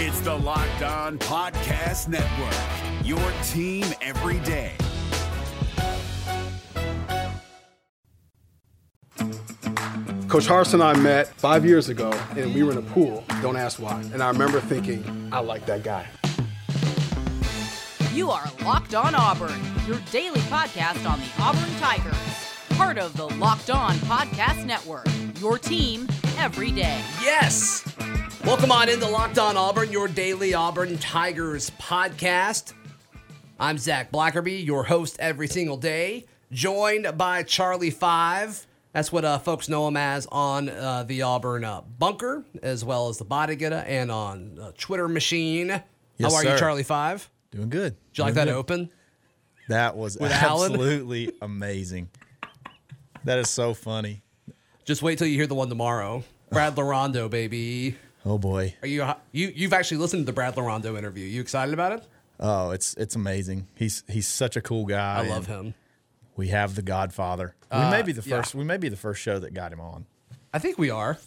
It's the Locked On Podcast Network, your team every day. Coach Harsin and I met five years ago, and we were in a pool. Don't ask why. And I remember thinking, I like that guy. You are Locked On Auburn, your daily podcast on the Auburn Tigers. Part of the Locked On Podcast Network, your team every day. Yes. Welcome on into Locked On Auburn, your daily Auburn Tigers podcast. I'm Zac Blackerby, your host every single day, joined by Charlie Five. That's what uh, folks know him as on uh, the Auburn uh, Bunker, as well as the Body Getter, and on uh, Twitter Machine. Yes, How are you. Charlie Five? Doing good. Did you like that good. open? That was With Alan? absolutely amazing. That is so funny. Just wait till you hear the one tomorrow. Brad Larondo, baby. Oh boy. Are you you you've actually listened to the Brad Larondo interview? You excited about it? Oh, it's it's amazing. He's he's such a cool guy. I love him. We have the Godfather. Uh, we may be the yeah. first. We may be the first show that got him on. I think we are.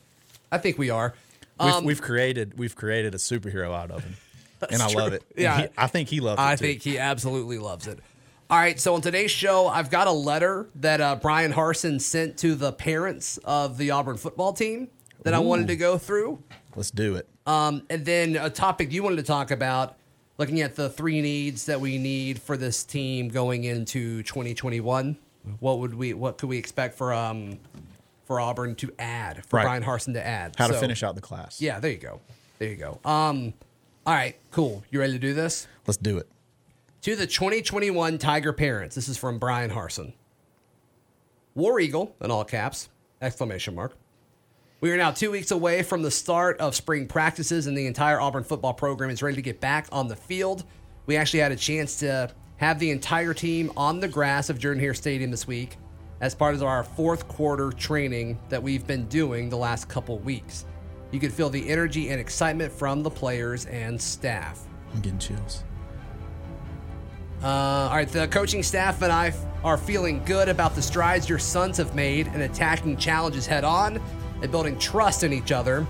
I think we are. We've, Um, we've created we've created a superhero out of him, and I true. love it. Yeah. he- I think he loves it I too. think he absolutely loves it. All right, so on today's show, I've got a letter that uh, Bryan Harsin sent to the parents of the Auburn football team that I wanted to go through. Let's do it. Um, and then a topic you wanted to talk about, looking at the three needs that we need for this team going into 2021. What would we? What could we expect for um for Auburn to add for Right. Bryan Harsin to add? How to finish out the class. Yeah, there you go. There you go. Um, all right, cool. You ready to do this? Let's do it. To the 2021 Tiger parents, this is from Bryan Harsin. War Eagle, in all caps, exclamation mark. We are now two weeks away from the start of spring practices, and the entire Auburn football program is ready to get back on the field. We actually had a chance to have the entire team on the grass of Jordan Hare Stadium this week as part of our fourth quarter training that we've been doing the last couple weeks. You could feel the energy and excitement from the players and staff. I'm getting chills. Uh, all right, the coaching staff and I are feeling good about the strides your sons have made in attacking challenges head on and building trust in each other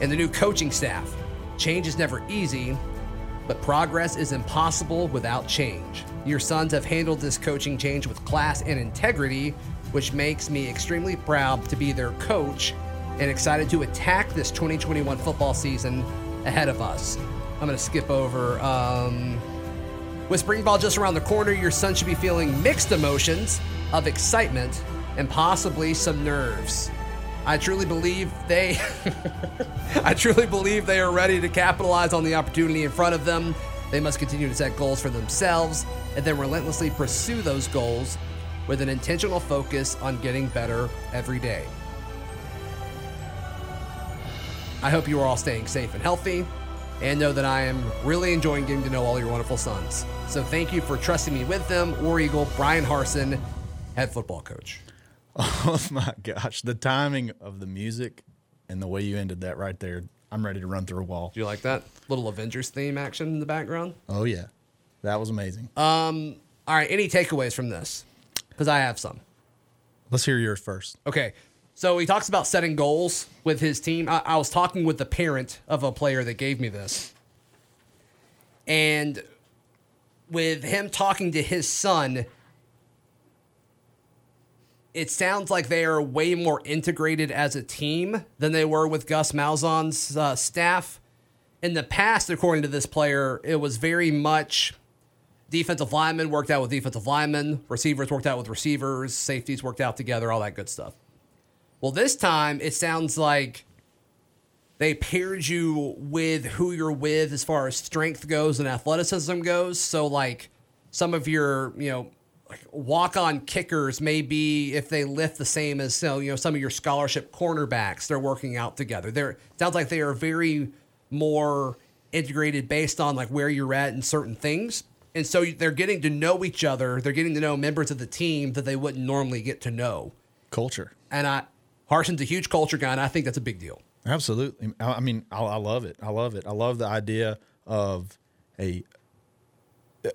and the new coaching staff. Change is never easy, but progress is impossible without change. Your sons have handled this coaching change with class and integrity, which makes me extremely proud to be their coach and excited to attack this 2021 football season ahead of us. I'm going to skip over. Um, with spring ball just around the corner, your son should be feeling mixed emotions of excitement and possibly some nerves. I truly believe they I truly believe they are ready to capitalize on the opportunity in front of them. They must continue to set goals for themselves and then relentlessly pursue those goals with an intentional focus on getting better every day. I hope you are all staying safe and healthy and know that I am really enjoying getting to know all your wonderful sons. So thank you for trusting me with them. War Eagle, Bryan Harsin, head football coach. Oh my gosh, the timing of the music and the way you ended that right there. I'm ready to run through a wall. Do you like that little Avengers theme action in the background? Oh yeah, that was amazing. Um, All right, any takeaways from this? Because I have some. Let's hear yours first. Okay. So he talks about setting goals with his team. I, I was talking with the parent of a player that gave me this. And with him talking to his son, it sounds like they are way more integrated as a team than they were with Gus Malzahn's uh, staff. In the past, according to this player, it was very much defensive linemen worked out with defensive linemen, receivers worked out with receivers, safeties worked out together, all that good stuff. Well, this time it sounds like they paired you with who you're with as far as strength goes and athleticism goes. So, like some of your, you know, walk-on kickers may be if they lift the same as so you know some of your scholarship cornerbacks. They're working out together. They're sounds like they are very more integrated based on like where you're at in certain things. And so they're getting to know each other. They're getting to know members of the team that they wouldn't normally get to know. Culture. And I, Harsin's a huge culture guy, and I think that's a big deal. Absolutely. I I mean, I, I love it. I love it. I love the idea of a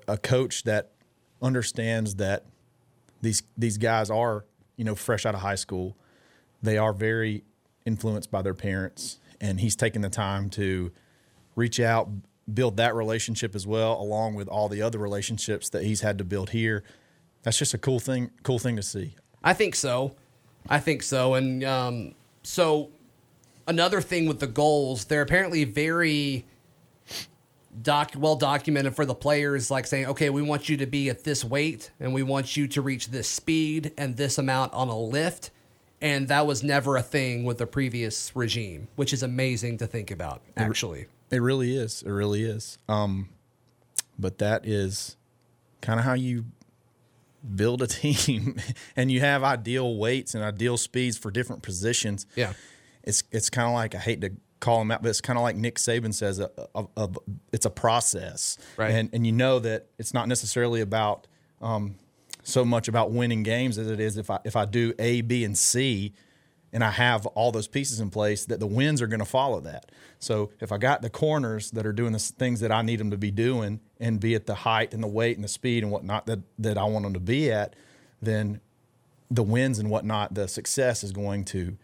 a coach that understands that these these guys are you know fresh out of high school. They are very influenced by their parents, and he's taking the time to reach out, build that relationship as well, along with all the other relationships that he's had to build here. That's just a cool thing. Cool thing to see. I think so. I think so. And um, so another thing with the goals, they're apparently very doc well documented for the players, like saying, okay, we want you to be at this weight and we want you to reach this speed and this amount on a lift. And that was never a thing with the previous regime, which is amazing to think about, actually. It really is. It really is. Um, but that is kind of how you build a team, and you have ideal weights and ideal speeds for different positions. Yeah. It's it's kind of like I hate to call him out, but it's kind of like Nick Saban says, a, a, a, it's a process, Right. And and you know that it's not necessarily about um, so much about winning games as it is if I if I do A, B, and C, and I have all those pieces in place, that the wins are going to follow that. So if I got the corners that are doing the things that I need them to be doing and be at the height and the weight and the speed and whatnot that that I want them to be at, then the wins and whatnot, the success is going to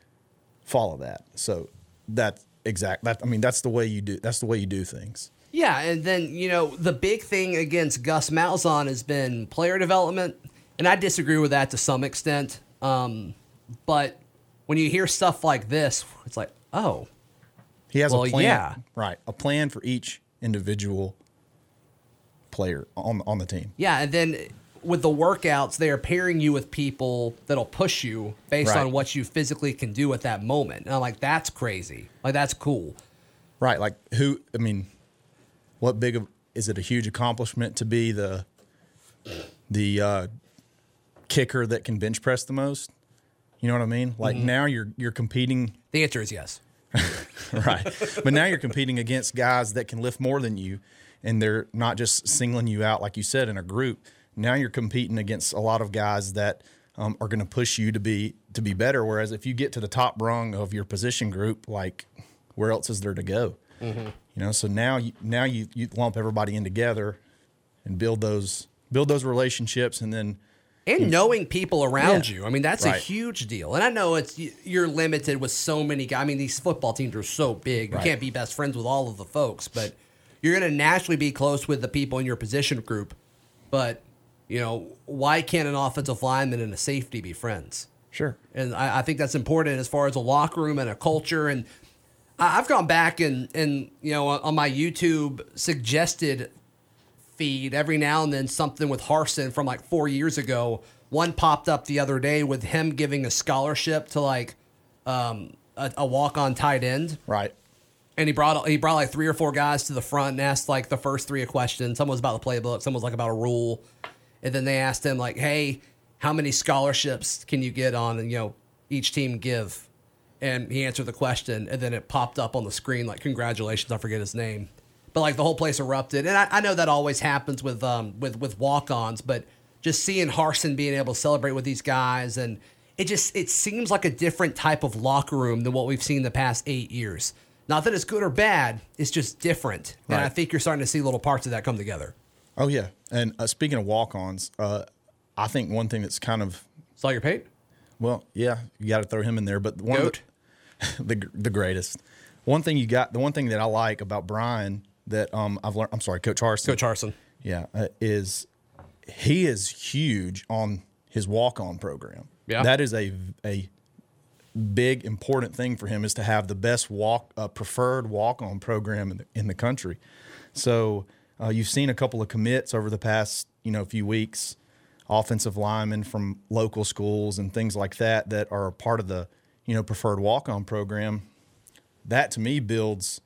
follow that. So that exact that I mean that's the way you do that's the way you do things. Yeah, and then you know the big thing against Gus Malzahn has been player development, and I disagree with that to some extent. Um, but when you hear stuff like this, it's like, oh, He has Well, a plan, yeah. right? A plan for each individual player on on the team. yeah. And then with the workouts, they are pairing you with people that'll push you based Right. on what you physically can do at that moment. And I'm like, that's crazy. Like that's cool. Right. Like who I mean, what big of is it a huge accomplishment to be the the uh, kicker that can bench press the most? You know what I mean? Like Mm-hmm. now you're you're competing The answer is yes. right. But now you're competing against guys that can lift more than you, and they're not just singling you out like you said in a group. Now you're competing against a lot of guys that um, are going to push you to be to be better. Whereas if you get to the top rung of your position group, like where else is there to go? You know. So now you now you you lump everybody in together and build those build those relationships, and then and knowing people around Yeah. you. I mean, that's a huge deal. And I know it's you're limited with so many guys. I mean, these football teams are so big. You Right. can't be best friends with all of the folks, but you're going to naturally be close with the people in your position group. But you know, why can't an offensive lineman and a safety be friends? sure. And I, I think that's important as far as a locker room and a culture. And I- I've gone back and and you know on my YouTube suggested feed every now and then something with Harsin from like four years ago. One popped up the other day with him giving a scholarship to like um, a, a walk on tight end, Right. and he brought he brought like three or four guys to the front and asked like the first three a question. Some was about the playbook, some was like about a rule, and then they asked him like, "Hey, how many scholarships can you get on you know each team give?" And he answered the question, and then it popped up on the screen like, "Congratulations!" I forget his name, but like the whole place erupted. And I, I know that always happens with um with with walk-ons, but just seeing Harsin being able to celebrate with these guys and it just it seems like a different type of locker room than what we've seen the past eight years. Not that it's good or bad, it's just different. And I think you're starting to see little parts of that come together. Oh yeah. And uh, speaking of walk-ons, uh, I think one thing that's kind of Saw your Pate? Well, yeah, you got to throw him in there. But one Goat? of the, the the greatest. One thing you got, the one thing that I like about Brian that um I've learned. I'm sorry, Coach Harsin. Coach Harsin. Yeah, uh, is he is huge on his walk on program. Yeah. that is a a big important thing for him is to have the best walk uh, preferred walk on program in the, in the country. So uh, you've seen a couple of commits over the past you know few weeks, offensive linemen from local schools and things like that that are a part of the you know preferred walk on program. That to me builds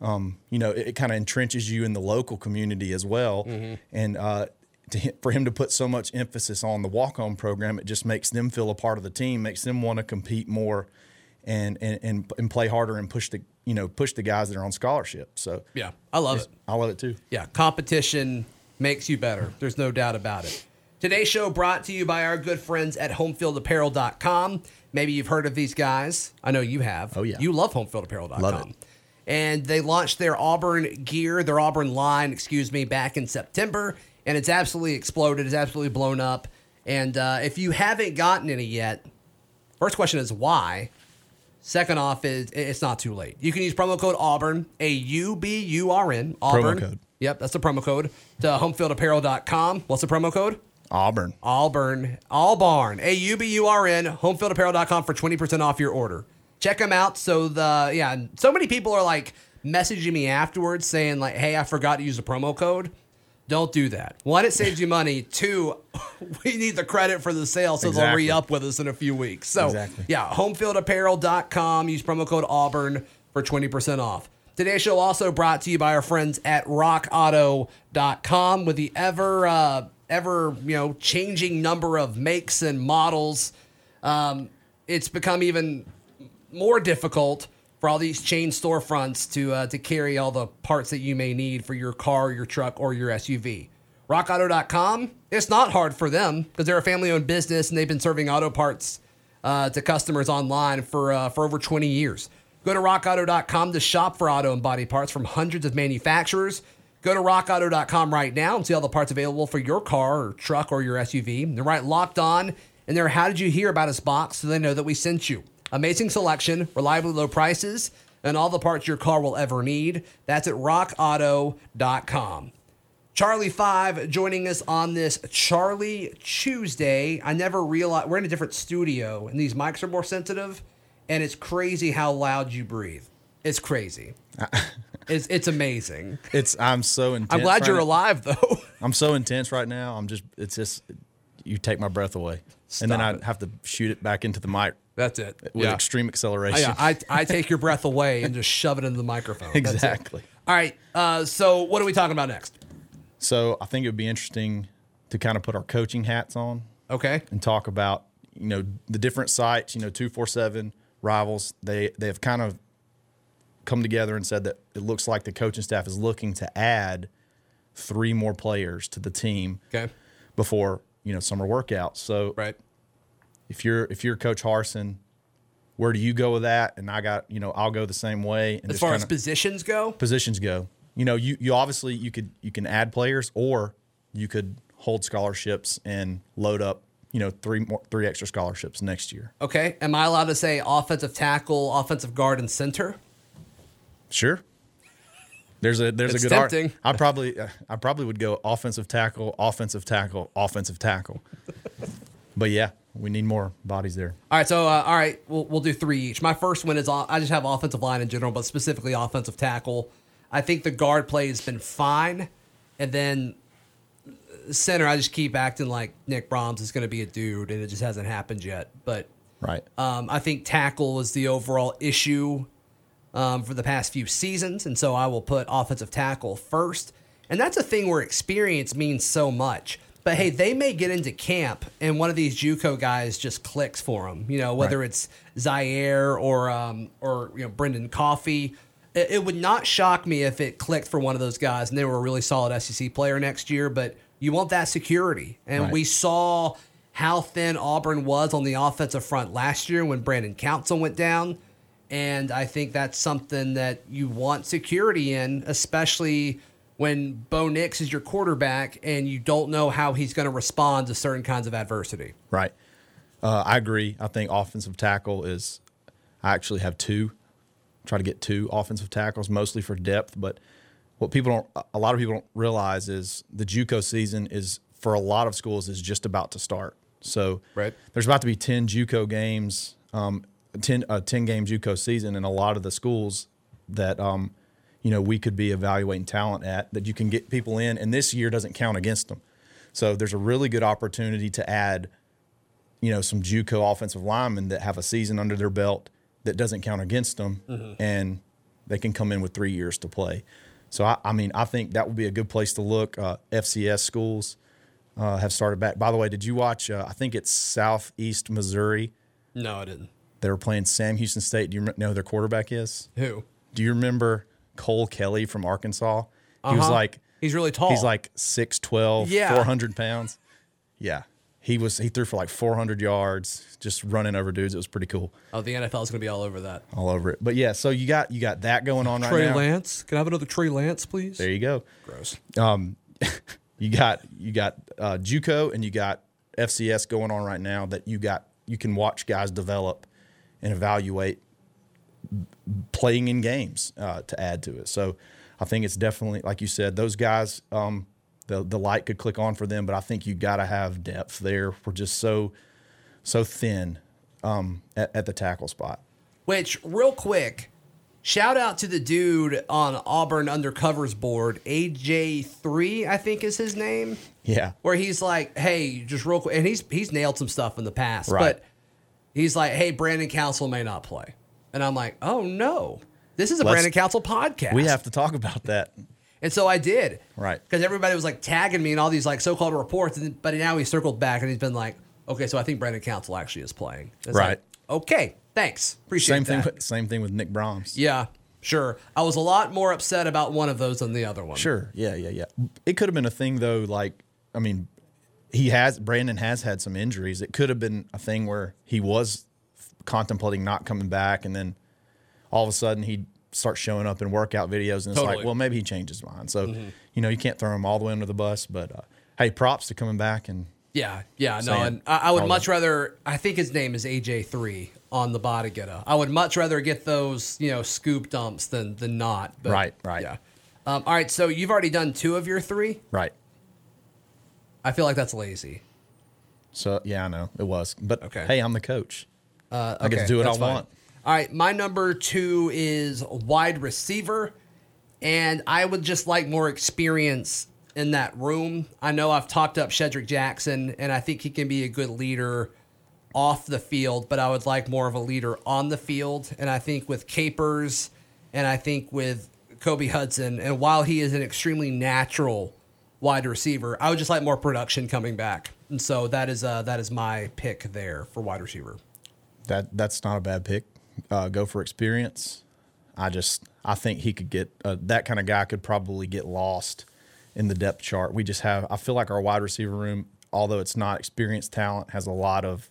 um, you know, it, it kind of entrenches you in the local community as well. And uh, to, for him to put so much emphasis on the walk on program, it just makes them feel a part of the team, makes them want to compete more and, and, and, and play harder and push the, you know, push the guys that are on scholarship. So Yeah, I love it. I love it too. Yeah, competition makes you better. There's no doubt about it. Today's show brought to you by our good friends at homefieldapparel.com. Maybe you've heard of these guys. I know you have. Oh, yeah. You love homefieldapparel.com. Love it. And they launched their Auburn gear, their Auburn line, excuse me, back in September. And it's absolutely exploded. It's absolutely blown up. And uh, if you haven't gotten any yet, first question is why? Second off is it's not too late. You can use promo code Auburn, A U B U R N, Auburn. code. Yep, that's the promo code to homefieldapparel.com. What's the promo code? Auburn. Auburn, Allbarn, A U B U R N, homefieldapparel.com for 20% off your order. Check them out. So, the, yeah, so many people are like messaging me afterwards saying, like, hey, I forgot to use the promo code. Don't do that. One, it saves you money. Two, we need the credit for the sale, so they'll re up with us in a few weeks. So, Exactly. yeah, homefieldapparel.com. Use promo code Auburn for 20% off. Today's show also brought to you by our friends at rockauto.com with the ever uh, ever, you know, changing number of makes and models. Um, it's become even more difficult for all these chain storefronts to uh, to carry all the parts that you may need for your car, your truck, or your SUV. RockAuto.com. It's not hard for them because they're a family-owned business and they've been serving auto parts uh, to customers online for uh, for over 20 years. Go to RockAuto.com to shop for auto and body parts from hundreds of manufacturers. Go to RockAuto.com right now and see all the parts available for your car or truck or your SUV. They're right locked on in their How Did You Hear About Us box so they know that we sent you. Amazing selection, reliably low prices, and all the parts your car will ever need. That's at rockauto.com. Charlie Five joining us on this Charlie Tuesday. I never realized we're in a different studio and these mics are more sensitive, and it's crazy how loud you breathe. It's crazy. it's it's amazing. It's I'm so intense. I'm glad right you're now. alive though. I'm so intense right now. I'm just it's just you take my breath away, and then I have to shoot it back into the mic That's it. with extreme acceleration. yeah, I, I take your breath away and just shove it into the microphone. Exactly. All right. Uh, so what are we talking about next? So I think it would be interesting to kind of put our coaching hats on Okay. and talk about you know the different sites. You know, two four seven rivals. They they have kind of come together and said that it looks like the coaching staff is looking to add three more players to the team Okay. before you know summer workouts. So Right. If you're if you're Coach Harsin, where do you go with that? And I got you know I'll go the same way. And As far as positions go, positions go, you know you you obviously you could you can add players or you could hold scholarships and load up you know three more three extra scholarships next year. okay. Am I allowed to say offensive tackle, offensive guard, and center? Sure. There's a there's It's a good art. tempting. I probably I probably would go offensive tackle, offensive tackle, offensive tackle. but yeah, we need more bodies there. All right, so uh, all right, we'll we'll do three each. My first one is uh, I just have offensive line in general, but specifically offensive tackle. I think the guard play has been fine, and then center I just keep acting like Nick Brahms is going to be a dude, and it just hasn't happened yet. But Right. um, I think tackle is the overall issue um, for the past few seasons, and so I will put offensive tackle first. And that's a thing where experience means so much. But hey, they may get into camp and one of these JUCO guys just clicks for them. You know, whether Right. it's Zaire or um, or you know Brenden Coffey. It, it would not shock me if it clicked for one of those guys and they were a really solid SEC player next year. But you want that security, and Right. we saw how thin Auburn was on the offensive front last year when Brandon Council went down. And I think that's something that you want security in, especially when Bo Nix is your quarterback and you don't know how he's going to respond to certain kinds of adversity. Right. Uh, I agree. I think offensive tackle is. I actually have two. Try to get two offensive tackles, mostly for depth. But what people don't, a lot of people don't realize is the JUCO season is for a lot of schools is just about to start. So Right. there's about to be ten JUCO games, um, 10, a ten game JUCO season, and a lot of the schools that um, you know we could be evaluating talent at that you can get people in, and this year doesn't count against them. So there's a really good opportunity to add you know, some JUCO offensive linemen that have a season under their belt that doesn't count against them, and they can come in with three years to play. So I, I mean, I think that would be a good place to look. Uh, FCS schools uh, have started back. By the way, did you watch? Uh, I think it's Southeast Missouri. No, I didn't. They were playing Sam Houston State. Do you know who their quarterback is? Who? Do you remember Cole Kelley from Arkansas? He was Uh-huh. like He's really tall. He's like 6'12", Yeah. 400 pounds. Yeah. He was he threw for like 400 yards just running over dudes. It was pretty cool. oh, the NFL is going to be all over that. All over it. But yeah, so you got you got that going on right now. Trey. Lance. Can I have another Trey Lance, please? There you go. Gross. Um, You got you got uh, JUCO and you got FCS going on right now that you got you can watch guys develop and evaluate playing in games uh, to add to it. So I think it's definitely like you said, those guys. Um, the the light could click on for them, but I think you got to have depth there. We're just so so thin um, at, at the tackle spot. Which, real quick, shout out to the dude on Auburn Undercover's board, AJ3, I think is his name. Yeah. Where he's like, hey, just real quick, and he's he's nailed some stuff in the past, Right. but he's like, hey, Brandon Council may not play, and I'm like, oh no, this is a Let's- Brandon Council podcast. We have to talk about that. and so I did, Right. Because everybody was like tagging me in all these like so-called reports, and but now he circled back and he's been like, okay, so I think Brandon Council actually is playing. It's Right. like, okay, thanks, appreciate Same thing. that. With, same thing with Nick Brahms. Yeah, sure. I was a lot more upset about one of those than the other one. Sure. Yeah. Yeah. Yeah. It could have been a thing though. Like, I mean, he has Brandon has had some injuries. It could have been a thing where he was contemplating not coming back, and then all of a sudden he starts showing up in workout videos, and it's Totally. like, well, maybe he changed his mind. So, you know, you can't throw him all the way under the bus. But uh, hey, props to coming back and Yeah, yeah, no, and I, I would much that. rather. I think his name is AJ three on the body getter. I would much rather get those, you know, scoop dumps than than not. But, Right, right. Yeah. Um, all right, so you've already done two of your three. right. I feel like that's lazy. So yeah, I know it was, but Okay. hey, I'm the coach. Uh, I get to do what I fine. want. All right, my number two is wide receiver, and I would just like more experience in that room. I know I've talked up Shedrick Jackson, and I think he can be a good leader off the field, but I would like more of a leader on the field. And I think with Capers, and I think with Kobe Hudson, and while he is an extremely natural wide receiver, I would just like more production coming back. And so that is uh, that is my pick there for wide receiver. That that's not a bad pick. Uh, go for experience. I just I think he could get uh, that kind of guy could probably get lost in the depth chart. We just have I feel like our wide receiver room, although it's not experienced talent, has a lot of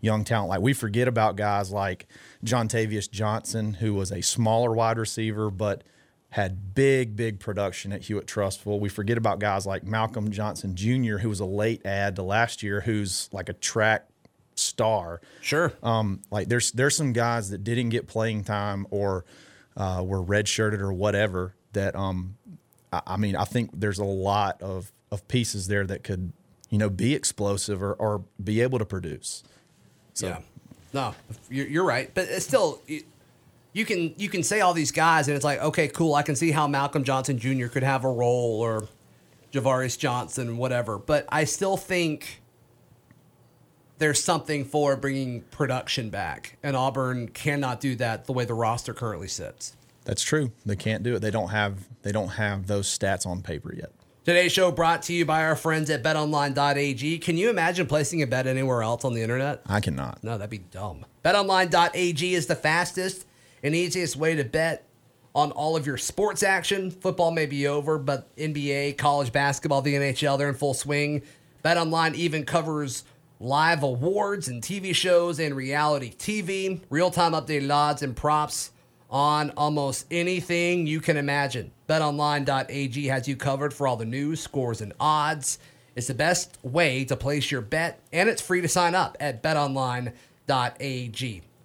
young talent. Like we forget about guys like Javarius Johnson, who was a smaller wide receiver but had big, big production at Hewitt Trussville. We forget about guys like Malcolm Johnson Jr., who was a late add to last year, who's like a track star. Sure. Um, like there's there's some guys that didn't get playing time or uh, were redshirted or whatever. That um, I, I mean, I think there's a lot of of pieces there that could you know be explosive or, or be able to produce. So Yeah. No, you're, you're right, but it's still you, you can you can say all these guys, and it's like okay, cool. I can see how Malcolm Johnson Jr. could have a role, or Javarius Johnson, whatever. But I still think there's something for bringing production back, and Auburn cannot do that the way the roster currently sits. that's true. They can't do it. They don't have they don't have those stats on paper yet. Today's show brought to you by our friends at BetOnline.ag. Can you imagine placing a bet anywhere else on the internet? I cannot. No, that'd be dumb. BetOnline.ag is the fastest and easiest way to bet on all of your sports action. Football may be over, but NBA, college basketball, the NHL, they're in full swing. BetOnline even covers live awards and TV shows and reality TV, real time updated odds and props on almost anything you can imagine. BetOnline.ag has you covered for all the news, scores, and odds. It's the best way to place your bet, and it's free to sign up at betonline.ag.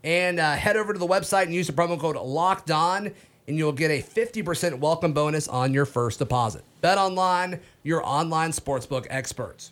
And uh, head over to the website and use the promo code Locked On, and you'll get a 50% welcome bonus on your first deposit. Bet Online, your online sportsbook experts.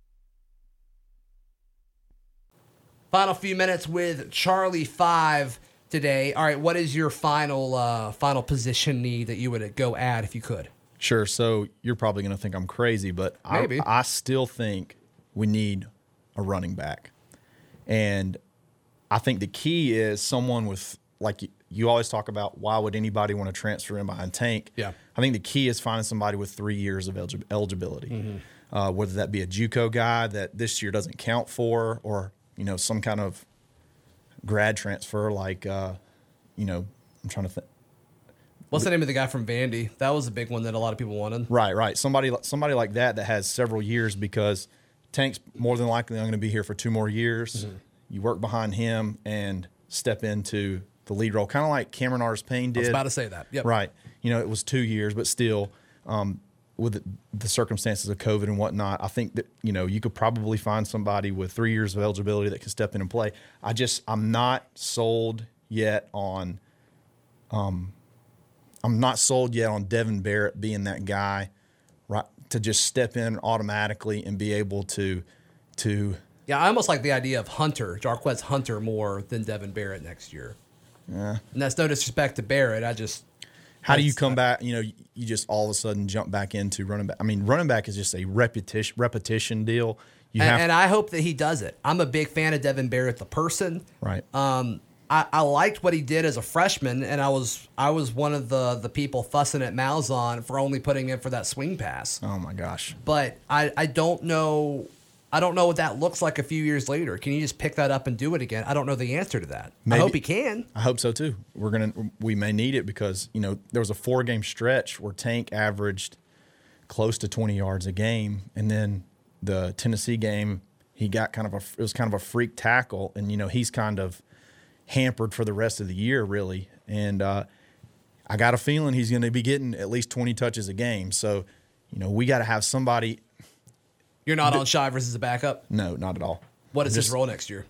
Final few minutes with Charlie Five today. All right, what is your final uh, final position need that you would go add if you could? Sure. So you're probably going to think I'm crazy, but Maybe. I, I still think we need a running back. And I think the key is someone with, like you, always talk about, why would anybody want to transfer in behind Tank? Yeah. I think the key is finding somebody with three years of eligi- eligibility, uh, whether that be a JUCO guy that this year doesn't count for, or you know some kind of grad transfer like uh, you know, I'm trying to think. What's the name of the guy from Vandy? That was a big one that a lot of people wanted. Right, right. Somebody somebody like that that has several years because Tank's more than likely I'm going to be here for two more years. Mm-hmm. You work behind him and step into the lead role, kind of like Cameron Artis Payne did. I was about to say that. Yep. Right. You know, it was two years, but still, um, with the, circumstances of COVID and whatnot, I think that you know you could probably find somebody with three years of eligibility that can step in and play. I just I'm not sold yet on. Um, I'm not sold yet on Devan Barrett being that guy, right? To just step in automatically and be able to, to Yeah, I almost like the idea of Hunter, Jarquez Hunter, more than Devan Barrett next year. Yeah. And that's no disrespect to Barrett. I just How do you come back? You know, you just all of a sudden jump back into running back. I mean, running back is just a repetition repetition deal. You and, have and I hope that he does it. I'm a big fan of Devan Barrett, the person. right. Um, I, I liked what he did as a freshman, and I was I was one of the the people fussing at Malzahn for only putting in for that swing pass. oh my gosh. But I, I don't know I don't know what that looks like a few years later. Can you just pick that up and do it again? I don't know the answer to that. Maybe- I hope he can. I hope so too. We're gonna we may need it because you know there was a four game stretch where Tank averaged close to 20 yards a game, and then the Tennessee game he got kind of a it was kind of a freak tackle, and you know he's kind of hampered for the rest of the year really, and uh, I got a feeling he's going to be getting at least 20 touches a game. So you know we got to have somebody. You're not on Shivers as a backup. No, not at all. What is his role next year?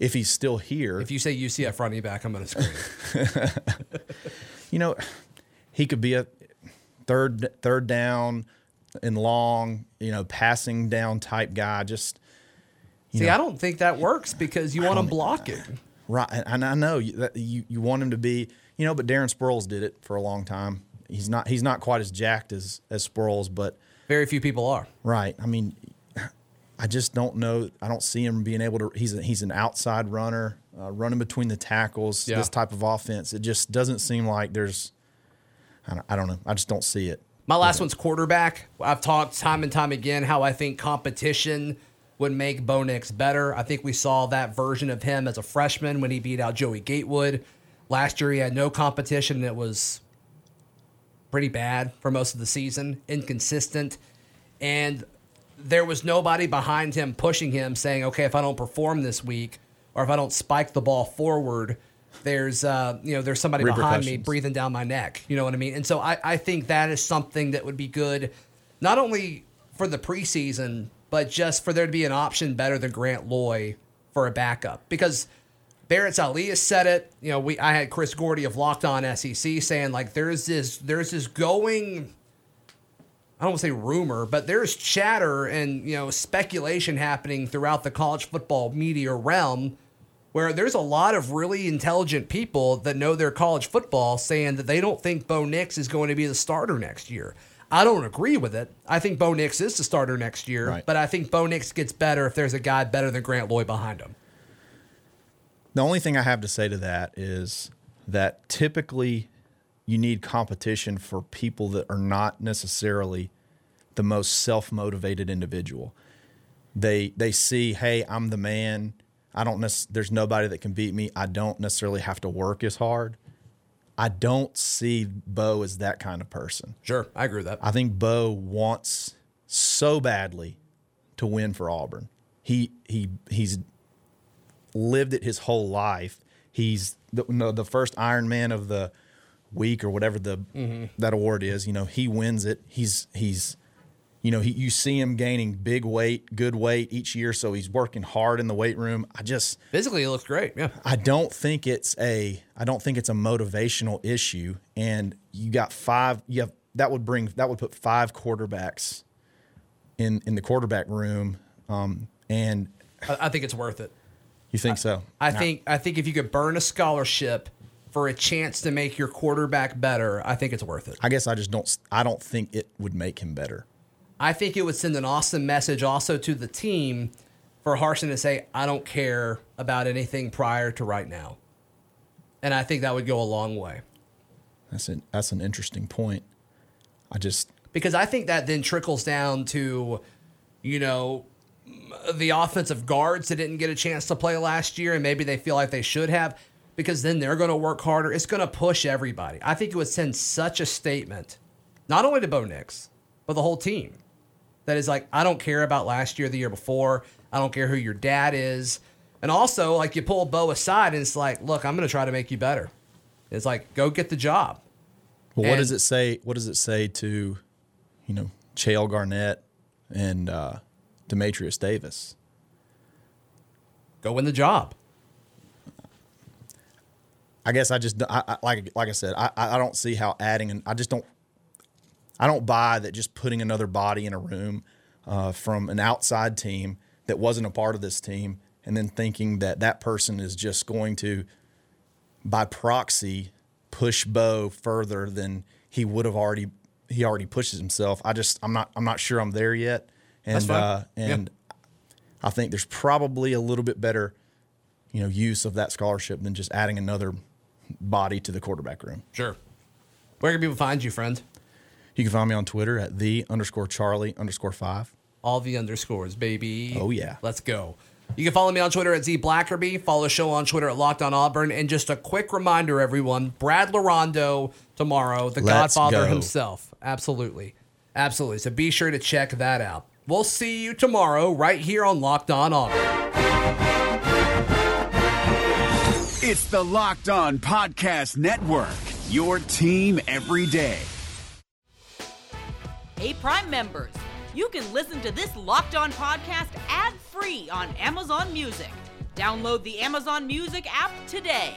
If he's still here, If you say UCF running back, I'm going to scream. you know, he could be a third third down and long, you know, passing down type guy. Just See, I don't think that works because you want him blocking. right, and and I know you, that you you want him to be, you know, but Darren Sproles did it for a long time. He's not he's not quite as jacked as as Sproles, but Very few people are. right. I mean, I just don't know. I don't see him being able to. He's a, he's an outside runner, uh, running between the tackles. Yeah. This type of offense, it just doesn't seem like there's. I don't, I don't know. I just don't see it. My last one's quarterback. I've talked time and time again how I think competition would make Bo Nix better. I think we saw that version of him as a freshman when he beat out Joey Gatewood. Last year he had no competition. and It was pretty bad for most of the season, inconsistent. And there was nobody behind him pushing him saying, okay, if I don't perform this week or if I don't spike the ball forward, there's uh, you know, there's somebody behind me breathing down my neck. You know what I mean? And so I, I think that is something that would be good, not only for the preseason, but just for there to be an option better than Grant Loy for a backup. Because Barrett's Ali has said it. You know, we I had Chris Gordy of Locked On SEC saying like there's this there's this going I don't want to say rumor, but there's chatter and you know speculation happening throughout the college football media realm where there's a lot of really intelligent people that know their college football saying that they don't think Bo Nix is going to be the starter next year. I don't agree with it. I think Bo Nix is the starter next year, Right. but I think Bo Nix gets better if there's a guy better than Grant Lloyd behind him. The only thing I have to say to that is that typically you need competition for people that are not necessarily the most self-motivated individual. They they see, "Hey, I'm the man. I don't nec- there's nobody that can beat me. I don't necessarily have to work as hard." I don't see Bo as that kind of person. Sure, I agree with that. I think Bo wants so badly to win for Auburn. He he he's lived it his whole life. He's the, no, the first Iron Man of the week or whatever the that award is. You know, he wins it. He's he's you know he you see him gaining big weight, good weight each year. So he's working hard in the weight room. I just Physically, he looks great. Yeah. I don't think it's a I don't think it's a motivational issue. And you got five you have that would bring that would put five quarterbacks in in the quarterback room. Um, and I, I think it's worth it. You think so? I think I think if you could burn a scholarship for a chance to make your quarterback better, I think it's worth it. I guess I just don't I don't think it would make him better. I think it would send an awesome message also to the team for Harsin to say, I don't care about anything prior to right now. And I think that would go a long way. That's an that's an interesting point. I just Because I think that then trickles down to, you know, the offensive guards that didn't get a chance to play last year and maybe they feel like they should have. because then they're going to work harder. It's going to push everybody. I think it would send such a statement, not only to Bo Nix, but the whole team. That is like, I don't care about last year, the year before. I don't care who your dad is. And also, like, you pull Bo aside and it's like, look, I'm going to try to make you better. It's like, go get the job. Well, what does it say? What does it say to, you know, Chayil Garnett and uh, Dematrius Davis? Go win the job. I guess I just I, I, like like I said I I don't see how adding and I just don't I don't buy that just putting another body in a room uh, from an outside team that wasn't a part of this team and then thinking that that person is just going to by proxy push Bo further than he would have already he already pushes himself. I just I'm not I'm not sure I'm there yet and uh, and I think there's probably a little bit better you know use of that scholarship than just adding another body to the quarterback room. Sure. Where can people find you, friend? You can find me on Twitter at the underscore Charlie underscore five. All the underscores, baby. Oh, yeah. Let's go. You can follow me on Twitter at Z Blackerby. Follow the show on Twitter at Locked On Auburn. And just a quick reminder, everyone: Brad Larondo tomorrow, the Let's Godfather go. himself. Absolutely, absolutely. So be sure to check that out. We'll see you tomorrow right here on Locked On Auburn. It's the Locked On Podcast Network, your team every day. Hey, Prime members, you can listen to this Locked On podcast ad free on Amazon Music. Download the Amazon Music app today.